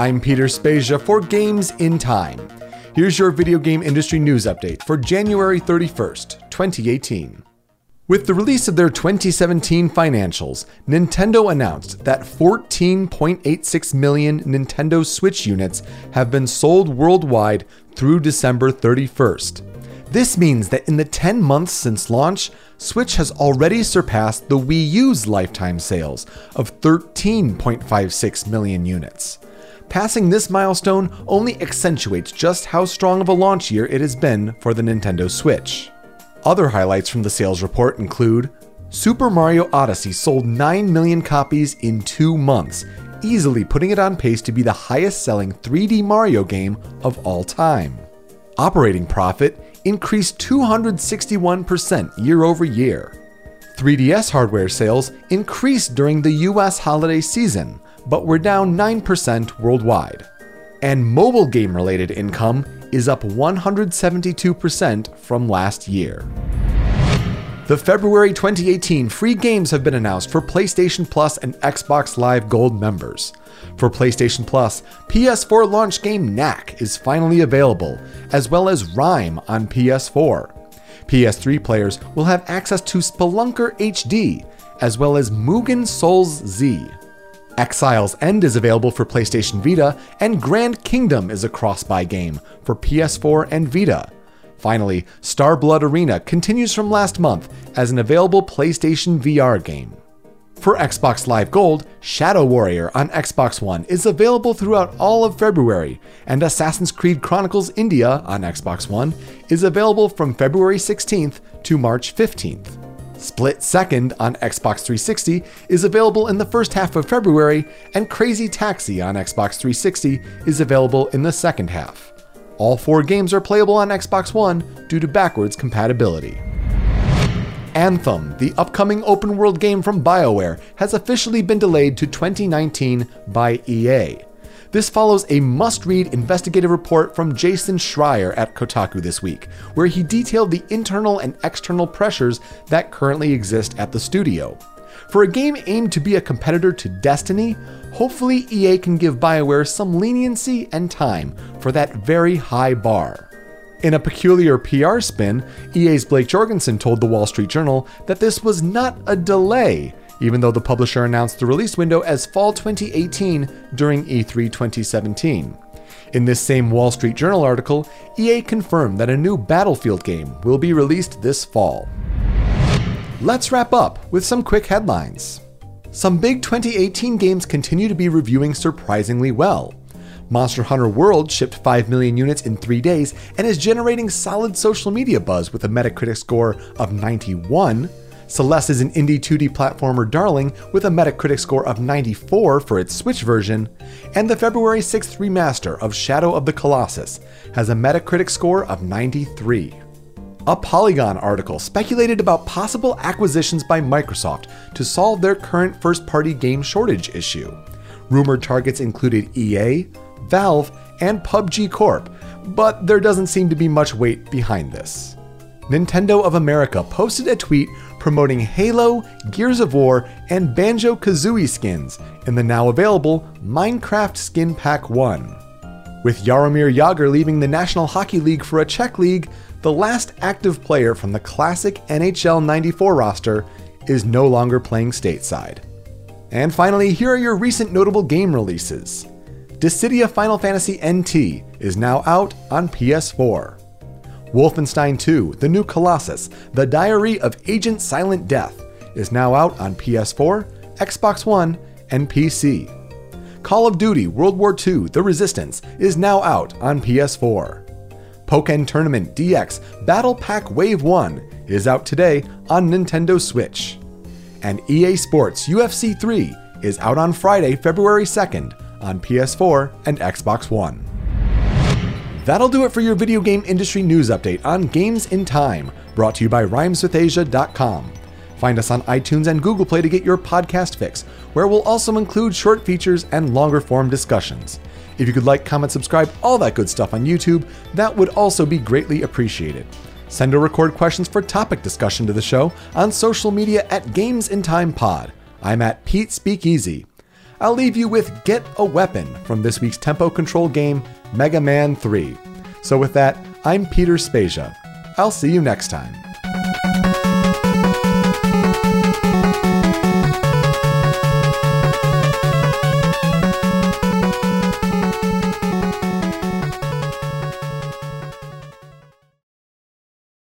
I'm Peter Spezia for Games in Time. Here's your video game industry news update for January 31st, 2018. With the release of their 2017 financials, Nintendo announced that 14.86 million Nintendo Switch units have been sold worldwide through December 31st. This means that in the 10 months since launch, Switch has already surpassed the Wii U's lifetime sales of 13.56 million units. Passing this milestone only accentuates just how strong of a launch year it has been for the Nintendo Switch. Other highlights from the sales report include Super Mario Odyssey sold 9 million copies in two months, easily putting it on pace to be the highest selling 3D Mario game of all time. Operating profit increased 261% year over year. 3DS hardware sales increased during the US holiday season, but were down 9% worldwide. And mobile game related income is up 172% from last year. The February 2018 free games have been announced for PlayStation Plus and Xbox Live Gold members. For PlayStation Plus, PS4 launch game Knack is finally available, as well as RiME on PS4. PS3 players will have access to Spelunker HD, as well as Mugen Souls Z. Exile's End is available for PlayStation Vita, and Grand Kingdom is a cross buy game for PS4 and Vita. Finally, Star Blood Arena continues from last month as an available PlayStation VR game. For Xbox Live Gold, Shadow Warrior on Xbox One is available throughout all of February, and Assassin's Creed Chronicles India on Xbox One is available from February 16th to March 15th. Split Second on Xbox 360 is available in the first half of February, and Crazy Taxi on Xbox 360 is available in the second half. All four games are playable on Xbox One due to backwards compatibility. Anthem, the upcoming open world game from BioWare, has officially been delayed to 2019 by EA. This follows a must read investigative report from Jason Schreier at Kotaku this week, where he detailed the internal and external pressures that currently exist at the studio. For a game aimed to be a competitor to Destiny, hopefully EA can give BioWare some leniency and time for that very high bar. In a peculiar PR spin, EA's Blake Jorgensen told the Wall Street Journal that this was not a delay, even though the publisher announced the release window as fall 2018 during E3 2017. In this same Wall Street Journal article, EA confirmed that a new Battlefield game will be released this fall. Let's wrap up with some quick headlines. Some big 2018 games continue to be reviewing surprisingly well. Monster Hunter World shipped 5 million units in 3 days and is generating solid social media buzz with a Metacritic score of 91, Celeste is an indie 2D platformer darling with a Metacritic score of 94 for its Switch version, and the February 6th remaster of Shadow of the Colossus has a Metacritic score of 93. A Polygon article speculated about possible acquisitions by Microsoft to solve their current first party game shortage issue. Rumored targets included EA, Valve, and PUBG Corp, but there doesn't seem to be much weight behind this. Nintendo of America posted a tweet promoting Halo, Gears of War, and Banjo Kazooie skins in the now available Minecraft Skin Pack 1. With Jaromir Jagr leaving the National Hockey League for a Czech league, the last active player from the classic NHL 94 roster is no longer playing stateside. And finally, here are your recent notable game releases. Dissidia Final Fantasy NT is now out on PS4. Wolfenstein 2 The New Colossus The Diary of Agent Silent Death is now out on PS4, Xbox One, and PC. Call of Duty World War II The Resistance is now out on PS4. Pokken Tournament DX Battle Pack Wave 1 is out today on Nintendo Switch. And EA Sports UFC 3 is out on Friday, February 2nd on PS4 and Xbox One. That'll do it for your video game industry news update on Games in Time, brought to you by rhymeswithasia.com. Find us on iTunes and Google Play to get your podcast fix, where we'll also include short features and longer form discussions. If you could like, comment, subscribe, all that good stuff on YouTube, that would also be greatly appreciated. Send or record questions for topic discussion to the show on social media at Games in Time Pod. I'm at Pete Speakeasy. I'll leave you with Get a Weapon from this week's tempo control game, Mega Man 3. So, with that, I'm Peter Spezia. I'll see you next time.